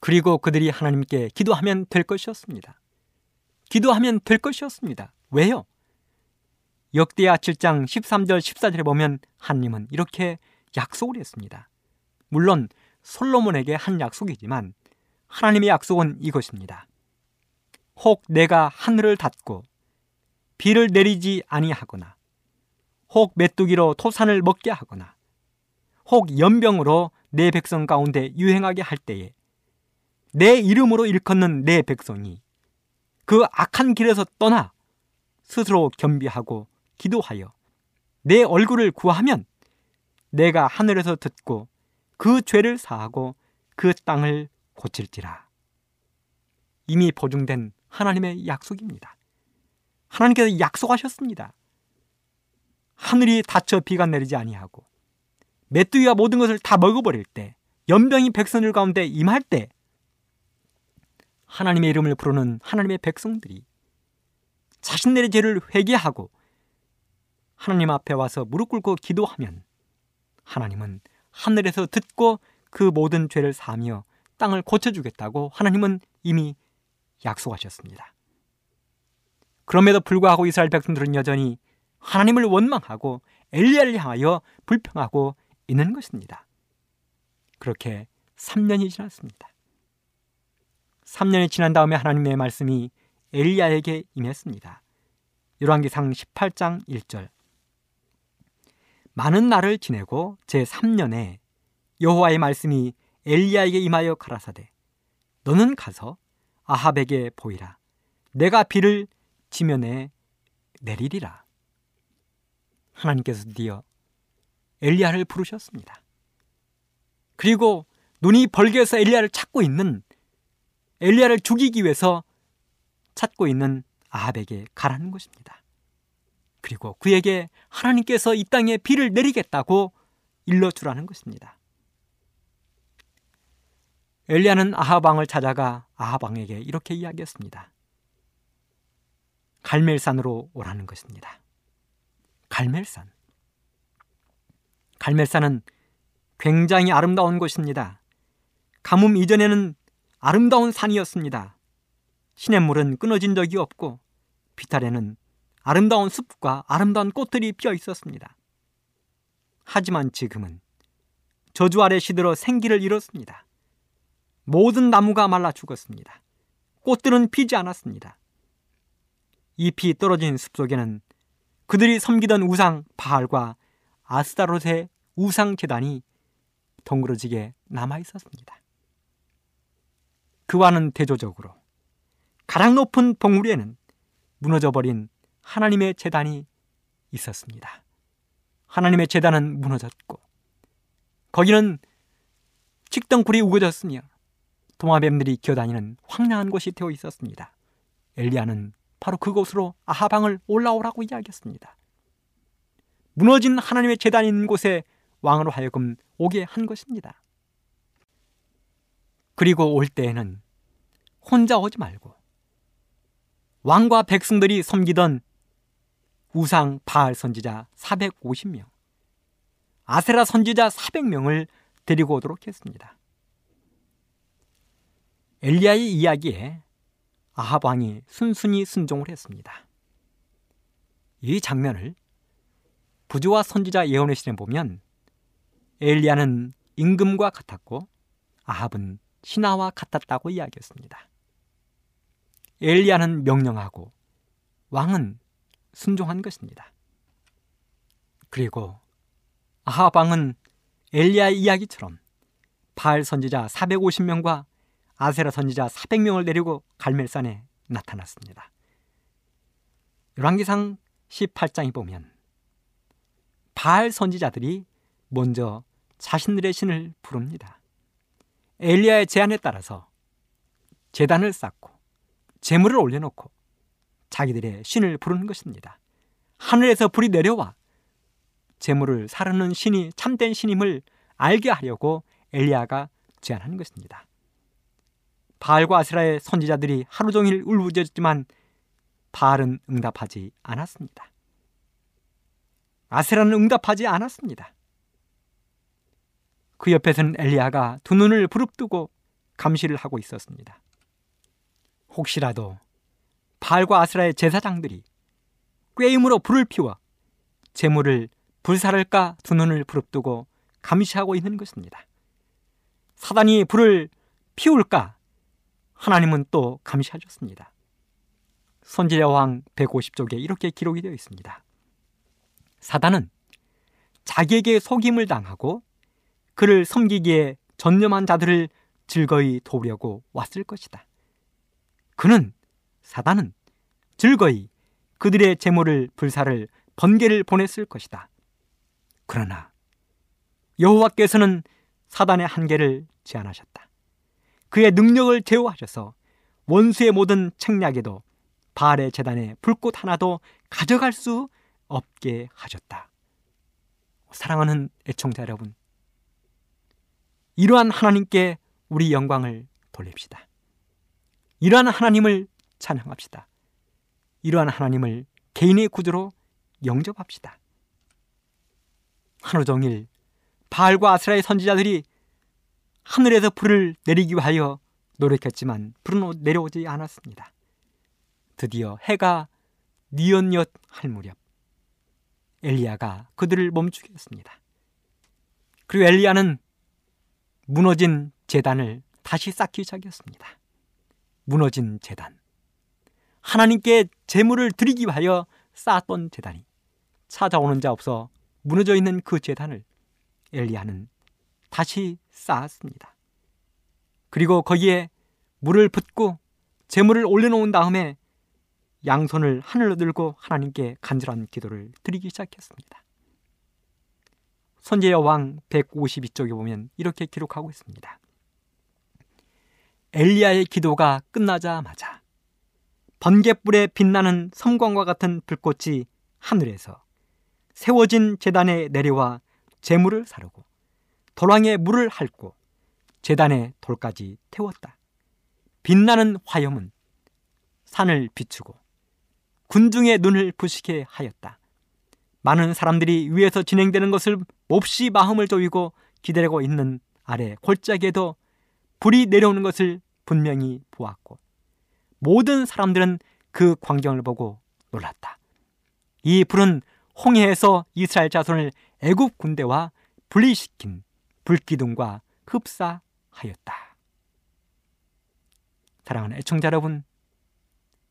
그리고 그들이 하나님께 기도하면 될 것이었습니다. 기도하면 될 것이었습니다. 왜요? 역대하 7장 13절 14절에 보면 하나님은 이렇게 약속을 했습니다. 물론 솔로몬에게 한 약속이지만 하나님의 약속은 이것입니다. 혹 내가 하늘을 닫고 비를 내리지 아니하거나 혹 메뚜기로 토산을 먹게 하거나 혹 연병으로 내 백성 가운데 유행하게 할 때에 내 이름으로 일컫는 내 백성이 그 악한 길에서 떠나 스스로 겸비하고 기도하여 내 얼굴을 구하면 내가 하늘에서 듣고 그 죄를 사하고 그 땅을 고칠지라. 이미 보증된 하나님의 약속입니다. 하나님께서 약속하셨습니다. 하늘이 닫혀 비가 내리지 아니하고 메뚜기가 모든 것을 다 먹어버릴 때 연병이 백성들 가운데 임할 때 하나님의 이름을 부르는 하나님의 백성들이 자신들의 죄를 회개하고 하나님 앞에 와서 무릎 꿇고 기도하면 하나님은 하늘에서 듣고 그 모든 죄를 사며 땅을 고쳐주겠다고 하나님은 이미 약속하셨습니다. 그럼에도 불구하고 이스라엘 백성들은 여전히 하나님을 원망하고 엘리야를 향하여 불평하고 있는 것입니다. 그렇게 3년이 지났습니다. 3년이 지난 다음에 하나님의 말씀이 엘리야에게 임했습니다. 열왕기상 18장 1절 많은 날을 지내고 제 3년에 여호와의 말씀이 엘리야에게 임하여 가라사대 너는 가서 아합에게 보이라 내가 비를 지면에 내리리라 하나님께서 드디어 엘리야를 부르셨습니다. 그리고 눈이 벌게서 엘리야를 찾고 있는 엘리야를 죽이기 위해서 찾고 있는 아합에게 가라는 것입니다. 그리고 그에게 하나님께서 이 땅에 비를 내리겠다고 일러주라는 것입니다. 엘리야는 아하방을 찾아가 아하방에게 이렇게 이야기했습니다. 갈멜산으로 오라는 것입니다. 갈멜산. 갈멜산은 굉장히 아름다운 곳입니다. 가뭄 이전에는 아름다운 산이었습니다. 시냇물은 끊어진 적이 없고 비탈에는 아름다운 숲과 아름다운 꽃들이 피어 있었습니다. 하지만 지금은 저주 아래 시들어 생기를 잃었습니다. 모든 나무가 말라 죽었습니다. 꽃들은 피지 않았습니다. 잎이 떨어진 숲속에는 그들이 섬기던 우상 바알과 아스타롯의 우상 재단이 덩그러지게 남아 있었습니다. 그와는 대조적으로 가장 높은 봉우리에는 무너져버린 하나님의 재단이 있었습니다. 하나님의 재단은 무너졌고 거기는 직덩굴이 우거졌으며 도마뱀들이 기어다니는 황량한 곳이 되어 있었습니다. 엘리야는 바로 그곳으로 아하방을 올라오라고 이야기했습니다. 무너진 하나님의 있는 곳에 왕으로 하여금 오게 한 것입니다. 그리고 올 때에는 혼자 오지 말고 왕과 백성들이 섬기던 우상 바알 선지자 450명, 아세라 선지자 400명을 데리고 오도록 했습니다. 엘리야의 이야기에 아합 왕이 순순히 순종을 했습니다. 이 장면을 부조와 선지자 예언의 시에 보면 엘리야는 임금과 같았고 아합은 신하와 같았다고 이야기했습니다. 엘리야는 명령하고 왕은 순종한 것입니다. 그리고 아합 왕은 엘리야의 이야기처럼 바알 선지자 450명과 아세라 선지자 400명을 내리고 갈멜산에 나타났습니다. 열왕기상 18장에 보면 바알 선지자들이 먼저 자신들의 신을 부릅니다. 엘리야의 제안에 따라서 재단을 쌓고 재물을 올려놓고 자기들의 신을 부르는 것입니다. 하늘에서 불이 내려와 재물을 사르는 신이 참된 신임을 알게 하려고 엘리야가 제안하는 것입니다. 바알과 아스라의 선지자들이 하루 종일 울부짖었지만 바알은 응답하지 않았습니다. 아세라는 응답하지 않았습니다. 그 옆에서는 엘리야가 두 눈을 부릅뜨고 감시를 하고 있었습니다. 혹시라도 바알과 아스라의 제사장들이 꾀임으로 불을 피워 재물을 불사를까 두 눈을 부릅뜨고 감시하고 있는 것입니다. 사단이 불을 피울까 하나님은 또 감시하셨습니다. 선지자 왕 150쪽에 이렇게 기록이 되어 있습니다. 사단은 자기에게 속임을 당하고 그를 섬기기에 전념한 자들을 즐거이 도우려고 왔을 것이다. 그는 사단은 즐거이 그들의 재물을 불사를 번개를 보냈을 것이다. 그러나 여호와께서는 사단의 한계를 제한하셨다. 그의 능력을 제어하셔서 원수의 모든 책략에도 바알의 재단에 불꽃 하나도 가져갈 수 없게 하셨다. 사랑하는 애청자 여러분, 이러한 하나님께 우리 영광을 돌립시다. 이러한 하나님을 찬양합시다. 이러한 하나님을 개인의 구조로 영접합시다. 하루 종일 바알과 아스라의 선지자들이 하늘에서 불을 내리기 위하여 노력했지만 불은 내려오지 않았습니다. 드디어 해가 니언엿 할 무렵 엘리야가 그들을 멈추게 했습니다. 그리고 엘리야는 무너진 재단을 다시 쌓기 시작했습니다. 무너진 재단. 하나님께 재물을 드리기 위하여 쌓았던 재단이 찾아오는 자 없어 무너져 있는 그 재단을 엘리야는 다시 쌓았습니다. 그리고 거기에 물을 붓고 재물을 올려놓은 다음에 양손을 하늘로 들고 하나님께 간절한 기도를 드리기 시작했습니다. 선제여 왕 152쪽에 보면 이렇게 기록하고 있습니다. 엘리야의 기도가 끝나자마자 번개불에 빛나는 섬광과 같은 불꽃이 하늘에서 세워진 재단에 내려와 재물을 사르고 도랑에 물을 핥고 재단에 돌까지 태웠다. 빛나는 화염은 산을 비추고 군중의 눈을 부시게 하였다. 많은 사람들이 위에서 진행되는 것을 몹시 마음을 조이고 기다리고 있는 아래 골짜기에도 불이 내려오는 것을 분명히 보았고 모든 사람들은 그 광경을 보고 놀랐다. 이 불은 홍해에서 이스라엘 자손을 애굽 군대와 분리시킨 불기둥과 흡사하였다. 사랑하는 애청자 여러분,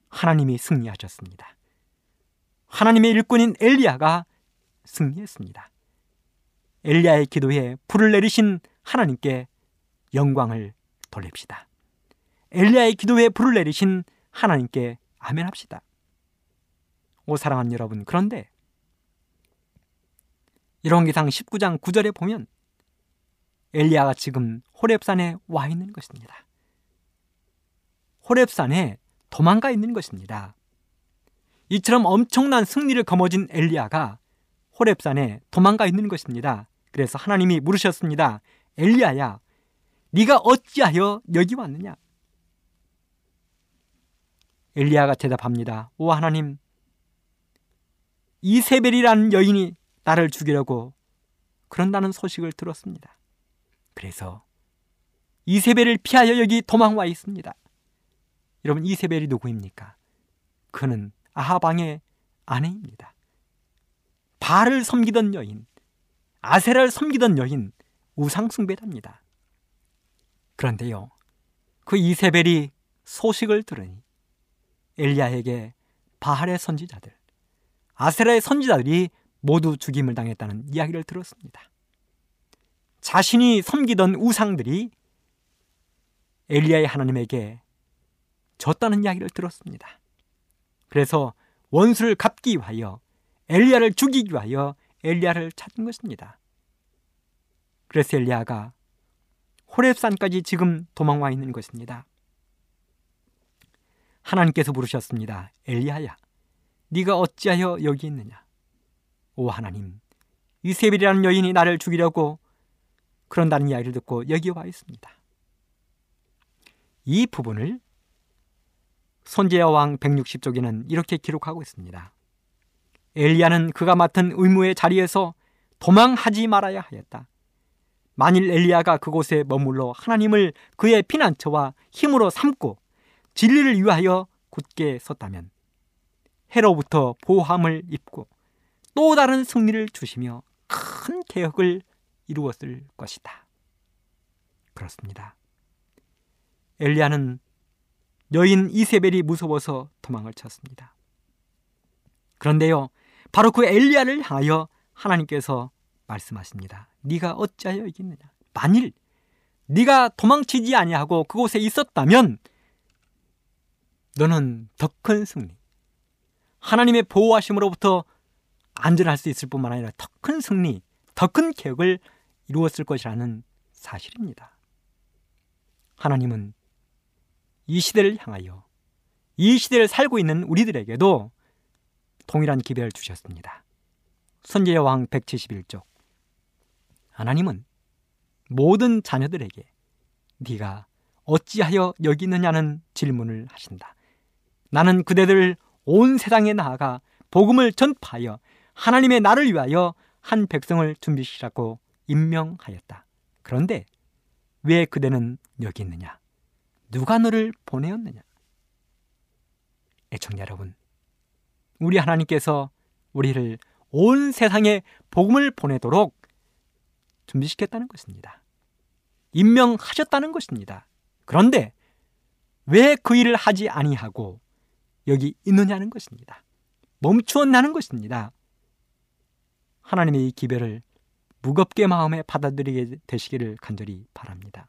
하나님이 승리하셨습니다. 하나님의 일꾼인 엘리야가 승리했습니다. 엘리야의 기도에 불을 내리신 하나님께 영광을 돌립시다. 엘리야의 기도에 불을 내리신 하나님께 아멘합시다. 오 사랑하는 여러분, 그런데 열왕기상 19장 9절에 보면 엘리야가 지금 호렙산에 와 있는 것입니다. 호렙산에 도망가 있는 것입니다. 이처럼 엄청난 승리를 거머쥔 엘리야가 호렙산에 도망가 있는 것입니다. 그래서 하나님이 물으셨습니다. 엘리야야, 네가 어찌하여 여기 왔느냐? 엘리야가 대답합니다. 오 하나님, 이세벨이라는 여인이 나를 죽이려고 그런다는 소식을 들었습니다. 그래서 이세벨을 피하여 여기 도망와 있습니다. 여러분 이세벨이 누구입니까? 그는 아하방의 아내입니다. 바알을 섬기던 여인, 아세라를 섬기던 여인, 우상숭배랍니다. 그런데요, 그 이세벨이 소식을 들으니 엘리야에게 바알의 선지자들, 아세라의 선지자들이 모두 죽임을 당했다는 이야기를 들었습니다. 자신이 섬기던 우상들이 엘리야의 하나님에게 졌다는 이야기를 들었습니다. 그래서 원수를 갚기 위하여 엘리야를 죽이기 위하여 엘리야를 찾은 것입니다. 그래서 엘리야가 호렙산까지 지금 도망와 있는 것입니다. 하나님께서 부르셨습니다. 엘리야야, 네가 어찌하여 여기 있느냐? 오 하나님, 이세벨이라는 여인이 나를 죽이려고 그런다는 이야기를 듣고 여기 와 있습니다. 이 부분을 선제야 왕 160쪽에는 이렇게 기록하고 있습니다. 엘리야는 그가 맡은 의무의 자리에서 도망하지 말아야 하였다. 만일 엘리야가 그곳에 머물러 하나님을 그의 피난처와 힘으로 삼고 진리를 위하여 굳게 섰다면 해로부터 보함을 입고 또 다른 승리를 주시며 큰 개혁을 이루었을 것이다. 그렇습니다. 엘리야는 여인 이세벨이 무서워서 도망을 쳤습니다. 그런데요, 바로 그 엘리야를 향하여 하나님께서 말씀하십니다. 네가 어찌하여 이기느냐? 만일 네가 도망치지 아니하고 그곳에 있었다면 너는 더 큰 승리, 하나님의 보호하심으로부터 안전할 수 있을 뿐만 아니라 더 큰 승리, 더 큰 계획을 이루었을 것이라는 사실입니다. 하나님은 이 시대를 향하여 이 시대를 살고 있는 우리들에게도 동일한 기회를 주셨습니다. 선제의 왕 171쪽 하나님은 모든 자녀들에게 네가 어찌하여 여기 있느냐는 질문을 하신다. 나는 그대들 온 세상에 나아가 복음을 전파하여 하나님의 나를 위하여 한 백성을 준비시라고 임명하였다. 그런데 왜 그대는 여기 있느냐? 누가 너를 보내었느냐? 애청자 여러분, 우리 하나님께서 우리를 온 세상에 복음을 보내도록 준비시켰다는 것입니다. 임명하셨다는 것입니다. 그런데 왜 그 일을 하지 아니하고 여기 있느냐는 것입니다. 멈추었나는 것입니다. 하나님의 이 기별을 무겁게 마음에 받아들이게 되시기를 간절히 바랍니다.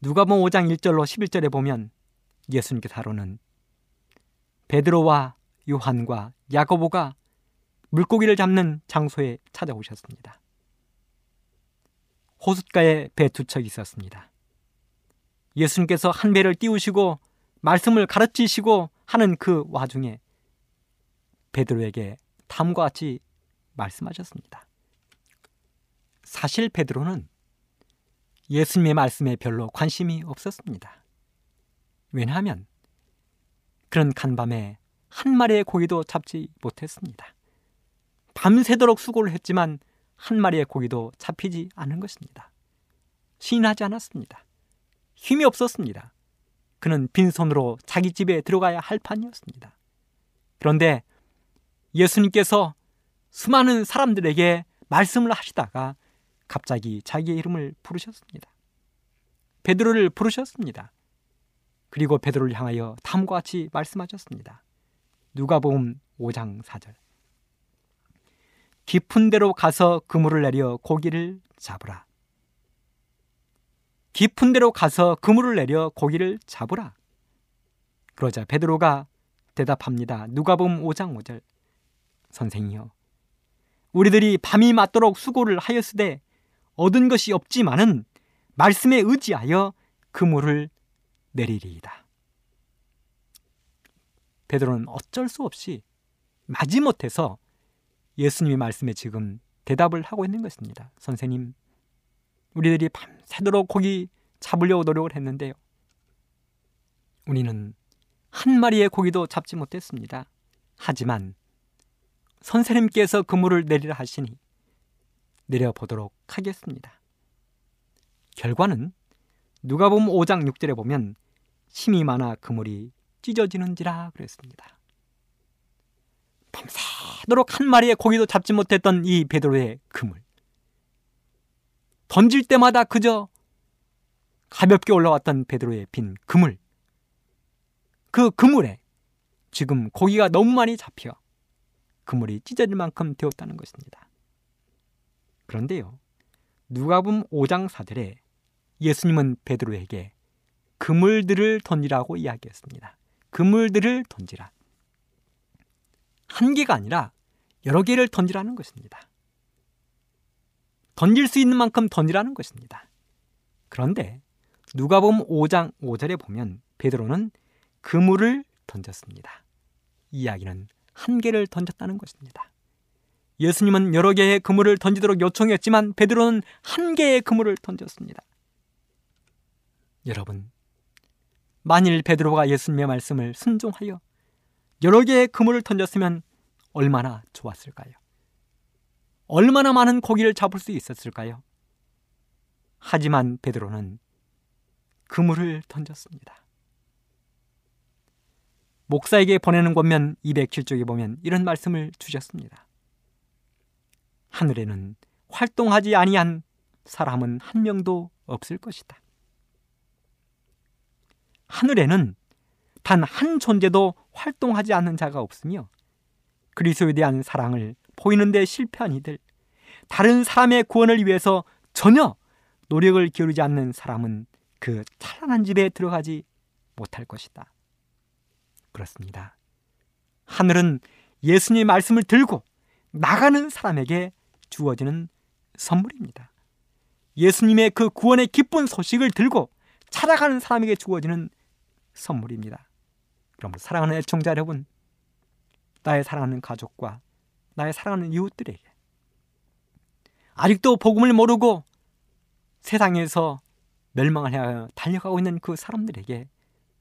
누가복음 5장 1절로 11절에 보면 예수님께서 하루는 베드로와 요한과 야고보가 물고기를 잡는 장소에 찾아오셨습니다. 호숫가에 배 두 척이 있었습니다. 예수님께서 한 배를 띄우시고 말씀을 가르치시고 하는 그 와중에 베드로에게 다음과 같이 말씀하셨습니다. 사실 베드로는 예수님의 말씀에 별로 관심이 없었습니다. 왜냐하면 그런 간밤에 한 마리의 고기도 잡지 못했습니다. 밤새도록 수고를 했지만 한 마리의 고기도 잡히지 않은 것입니다. 신하지 않았습니다. 힘이 없었습니다. 그는 빈손으로 자기 집에 들어가야 할 판이었습니다. 그런데 예수님께서 수많은 사람들에게 말씀을 하시다가 갑자기 자기의 이름을 부르셨습니다. 베드로를 부르셨습니다. 그리고 베드로를 향하여 다음과 같이 말씀하셨습니다. 누가복음 5장 4절. 깊은 데로 가서 그물을 내려 고기를 잡으라. 깊은 데로 가서 그물을 내려 고기를 잡으라. 그러자 베드로가 대답합니다. 누가복음 5장 5절. 선생이여 우리들이 밤이 맞도록 수고를 하였으되 얻은 것이 없지만은 말씀에 의지하여 그물을 내리리이다. 베드로는 어쩔 수 없이 마지못해서 예수님의 말씀에 지금 대답을 하고 있는 것입니다. 선생님, 우리들이 밤새도록 고기 잡으려고 노력을 했는데요. 우리는 한 마리의 고기도 잡지 못했습니다. 하지만 선생님께서 그물을 내리라 하시니 내려보도록 하겠습니다. 결과는 누가복음 5장 6절에 보면 힘이 많아 그물이 찢어지는지라 그랬습니다. 밤새도록 한 마리의 고기도 잡지 못했던 이 베드로의 그물. 던질 때마다 그저 가볍게 올라왔던 베드로의 빈 그물. 그 그물에 지금 고기가 너무 많이 잡혀 그물이 찢어질 만큼 되었다는 것입니다. 그런데요. 누가복음 5장 4절에 예수님은 베드로에게 그물들을 던지라고 이야기했습니다. 그물들을 던지라. 한 개가 아니라 여러 개를 던지라는 것입니다. 던질 수 있는 만큼 던지라는 것입니다. 그런데 누가복음 5장 5절에 보면 베드로는 그물을 던졌습니다. 이야기는 한 개를 던졌다는 것입니다. 예수님은 여러 개의 그물을 던지도록 요청했지만 베드로는 한 개의 그물을 던졌습니다. 여러분, 만일 베드로가 예수님의 말씀을 순종하여 여러 개의 그물을 던졌으면 얼마나 좋았을까요? 얼마나 많은 고기를 잡을 수 있었을까요? 하지만 베드로는 그물을 던졌습니다. 목사에게 보내는 권면 207쪽에 보면 이런 말씀을 주셨습니다. 하늘에는 활동하지 아니한 사람은 한 명도 없을 것이다. 하늘에는 단 한 존재도 활동하지 않는 자가 없으며 그리스도에 대한 사랑을 보이는데 실패한 이들, 다른 사람의 구원을 위해서 전혀 노력을 기울이지 않는 사람은 그 찬란한 집에 들어가지 못할 것이다. 그렇습니다. 하늘은 예수님의 말씀을 들고 나가는 사람에게 주어지는 선물입니다. 예수님의 그 구원의 기쁜 소식을 들고 찾아가는 사람에게 주어지는 선물입니다. 그러므로 사랑하는 애청자 여러분, 나의 사랑하는 가족과 나의 사랑하는 이웃들에게 아직도 복음을 모르고 세상에서 멸망을 향하여 달려가고 있는 그 사람들에게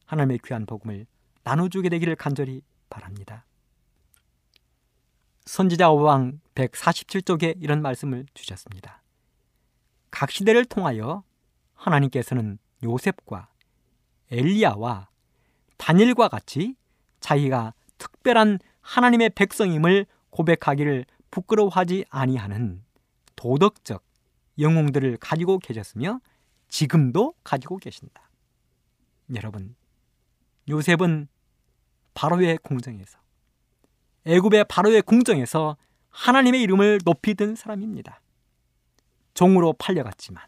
하나님의 귀한 복음을 나눠주게 되기를 간절히 바랍니다. 선지자 오왕 147쪽에 이런 말씀을 주셨습니다. 각 시대를 통하여 하나님께서는 요셉과 엘리야와 다니엘과 같이 자기가 특별한 하나님의 백성임을 고백하기를 부끄러워하지 아니하는 도덕적 영웅들을 가지고 계셨으며 지금도 가지고 계신다. 여러분, 요셉은 바로의 궁정에서 애굽의 바로의 궁정에서 하나님의 이름을 높이 든 사람입니다. 종으로 팔려갔지만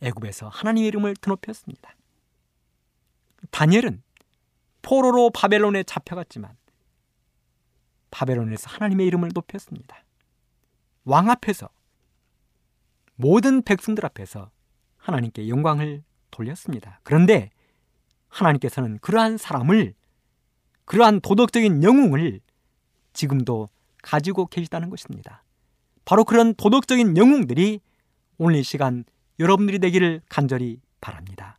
애굽에서 하나님의 이름을 드높였습니다. 다니엘은 포로로 바벨론에 잡혀갔지만 바벨론에서 하나님의 이름을 높였습니다. 왕 앞에서 모든 백성들 앞에서 하나님께 영광을 돌렸습니다. 그런데 하나님께서는 그러한 사람을 그러한 도덕적인 영웅을 지금도 가지고 계시다는 것입니다. 바로 그런 도덕적인 영웅들이 오늘 이 시간 여러분들이 되기를 간절히 바랍니다.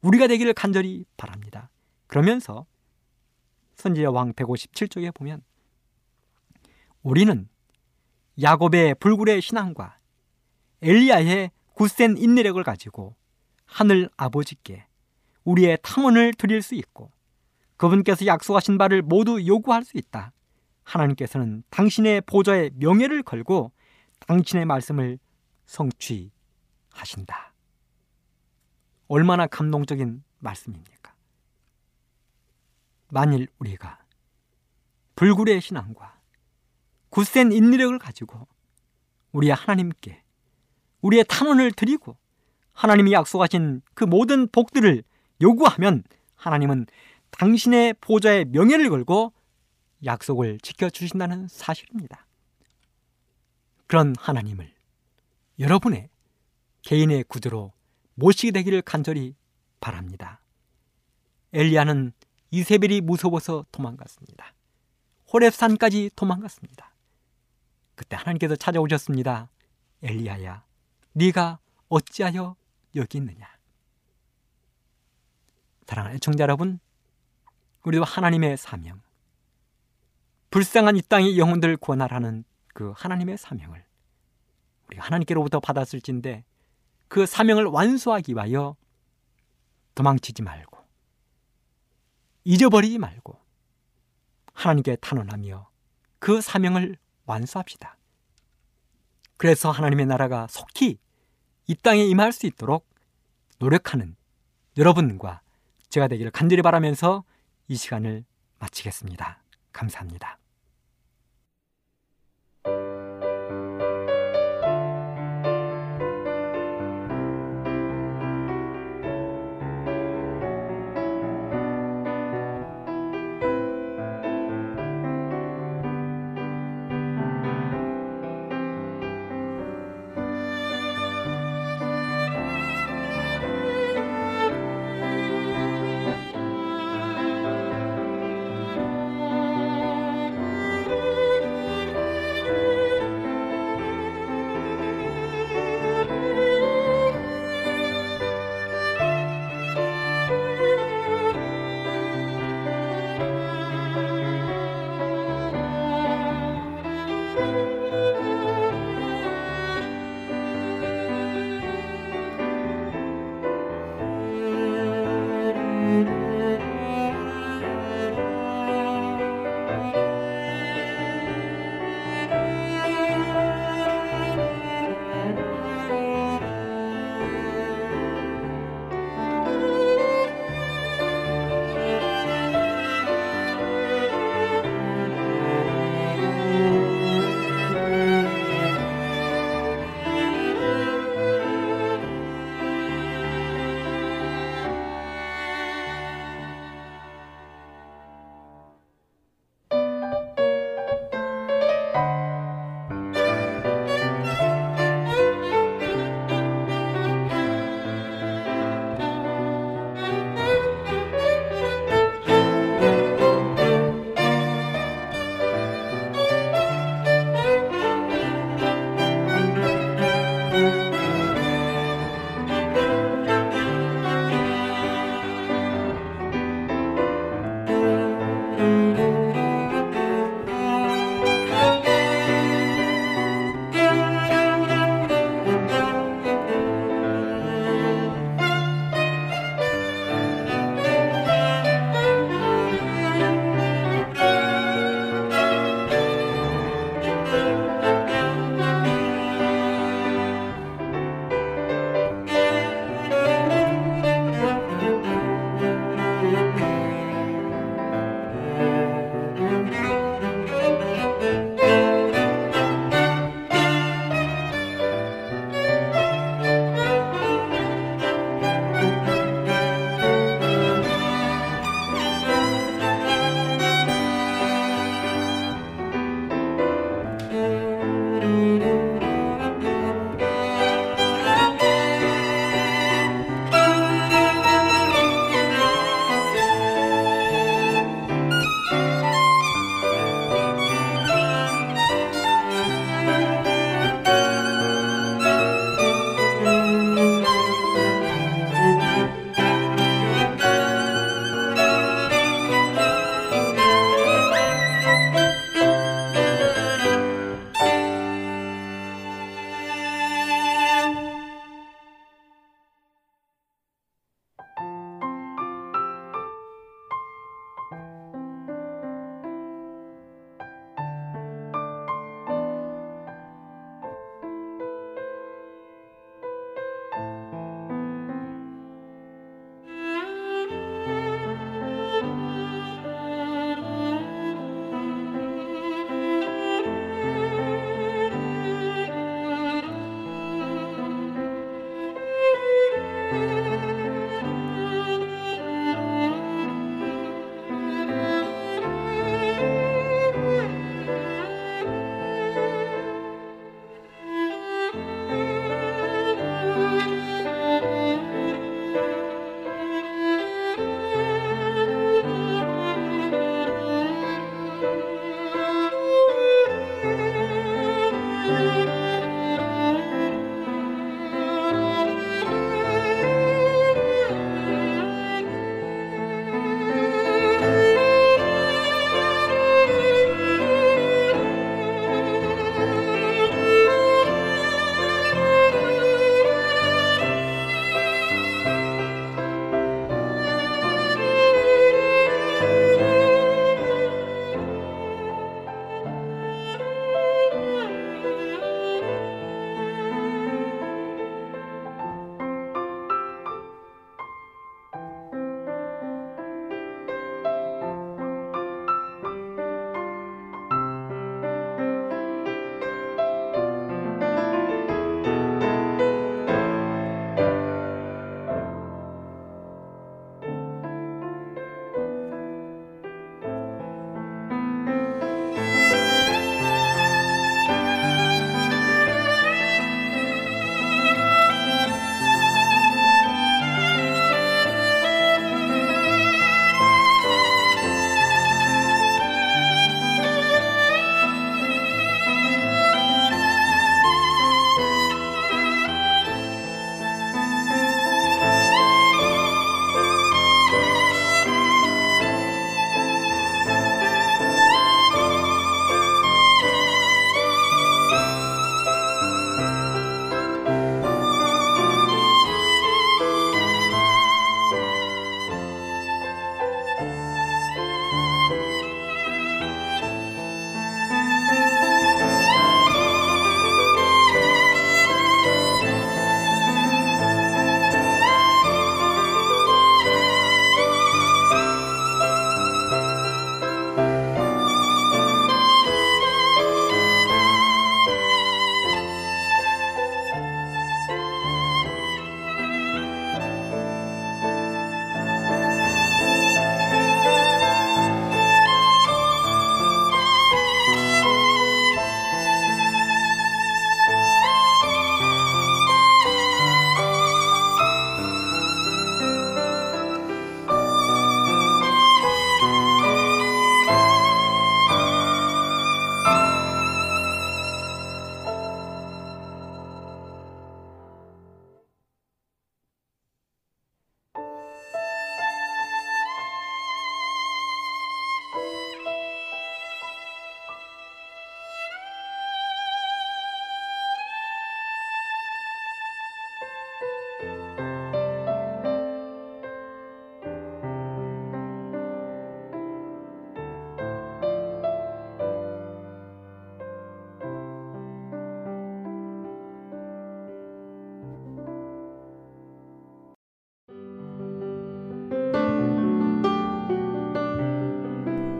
우리가 되기를 간절히 바랍니다. 그러면서 선지자 왕 157쪽에 보면 우리는 야곱의 불굴의 신앙과 엘리야의 굳센 인내력을 가지고 하늘 아버지께 우리의 탐원을 드릴 수 있고 그분께서 약속하신 바를 모두 요구할 수 있다. 하나님께서는 당신의 보좌에 명예를 걸고 당신의 말씀을 성취하신다. 얼마나 감동적인 말씀입니까? 만일 우리가 불굴의 신앙과 굳센 인내력을 가지고 우리의 하나님께 우리의 탄원을 드리고 하나님이 약속하신 그 모든 복들을 요구하면 하나님은 당신의 보좌에 명예를 걸고 약속을 지켜주신다는 사실입니다. 그런 하나님을 여러분의 개인의 구조로 모시게 되기를 간절히 바랍니다. 엘리야는 이세벨이 무서워서 도망갔습니다. 호렙산까지 도망갔습니다. 그때 하나님께서 찾아오셨습니다. 엘리야야, 네가 어찌하여 여기 있느냐? 사랑하는 애청자 여러분, 우리도 하나님의 사명, 불쌍한 이 땅의 영혼들을 구원하라는 그 하나님의 사명을 우리가 하나님께로부터 받았을진데 그 사명을 완수하기 위하여 도망치지 말고 잊어버리지 말고 하나님께 탄원하며 그 사명을 완수합시다. 그래서 하나님의 나라가 속히 이 땅에 임할 수 있도록 노력하는 여러분과 제가 되기를 간절히 바라면서 이 시간을 마치겠습니다. 감사합니다.